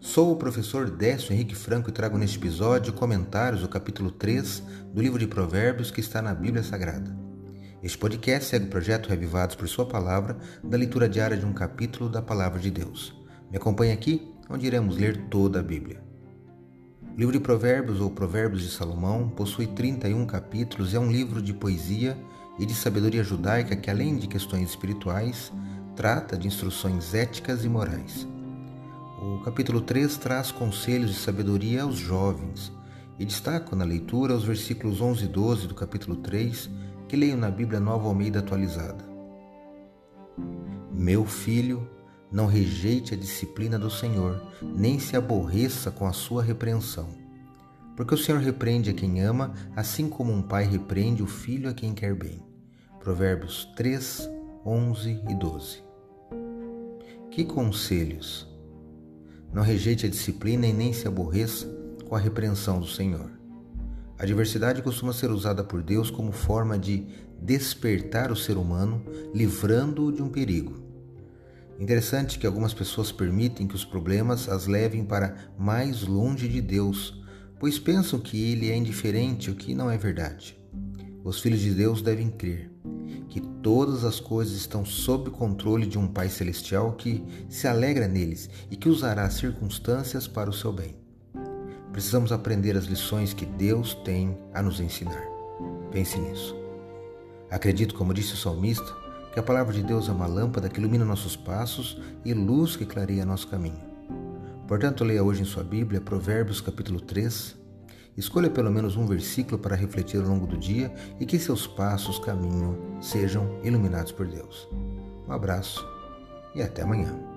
Sou o professor Décio Henrique Franco e trago neste episódio comentários do capítulo 3 do livro de Provérbios que está na Bíblia Sagrada. Este podcast segue o projeto Revivados por Sua Palavra, da leitura diária de um capítulo da Palavra de Deus. Me acompanhe aqui, onde iremos ler toda a Bíblia. O livro de Provérbios ou Provérbios de Salomão possui 31 capítulos e é um livro de poesia e de sabedoria judaica que, além de questões espirituais, trata de instruções éticas e morais. O capítulo 3 traz conselhos de sabedoria aos jovens e destaco na leitura os versículos 11 e 12 do capítulo 3 que leio na Bíblia Nova Almeida atualizada. Meu filho, não rejeite a disciplina do Senhor, nem se aborreça com a sua repreensão. Porque o Senhor repreende a quem ama, assim como um pai repreende o filho a quem quer bem. Provérbios 3, 11 e 12. Que conselhos! Não rejeite a disciplina e nem se aborreça com a repreensão do Senhor. A diversidade costuma ser usada por Deus como forma de despertar o ser humano, livrando-o de um perigo. Interessante que algumas pessoas permitem que os problemas as levem para mais longe de Deus, pois pensam que ele é indiferente, o que não é verdade. Os filhos de Deus devem crer que todas as coisas estão sob controle de um Pai Celestial que se alegra neles e que usará as circunstâncias para o seu bem. Precisamos aprender as lições que Deus tem a nos ensinar. Pense nisso. Acredito, como disse o salmista, que a palavra de Deus é uma lâmpada que ilumina nossos passos e luz que clareia nosso caminho. Portanto, leia hoje em sua Bíblia Provérbios capítulo 3, Escolha pelo menos um versículo para refletir ao longo do dia e que seus passos, caminho, sejam iluminados por Deus. Um abraço e até amanhã.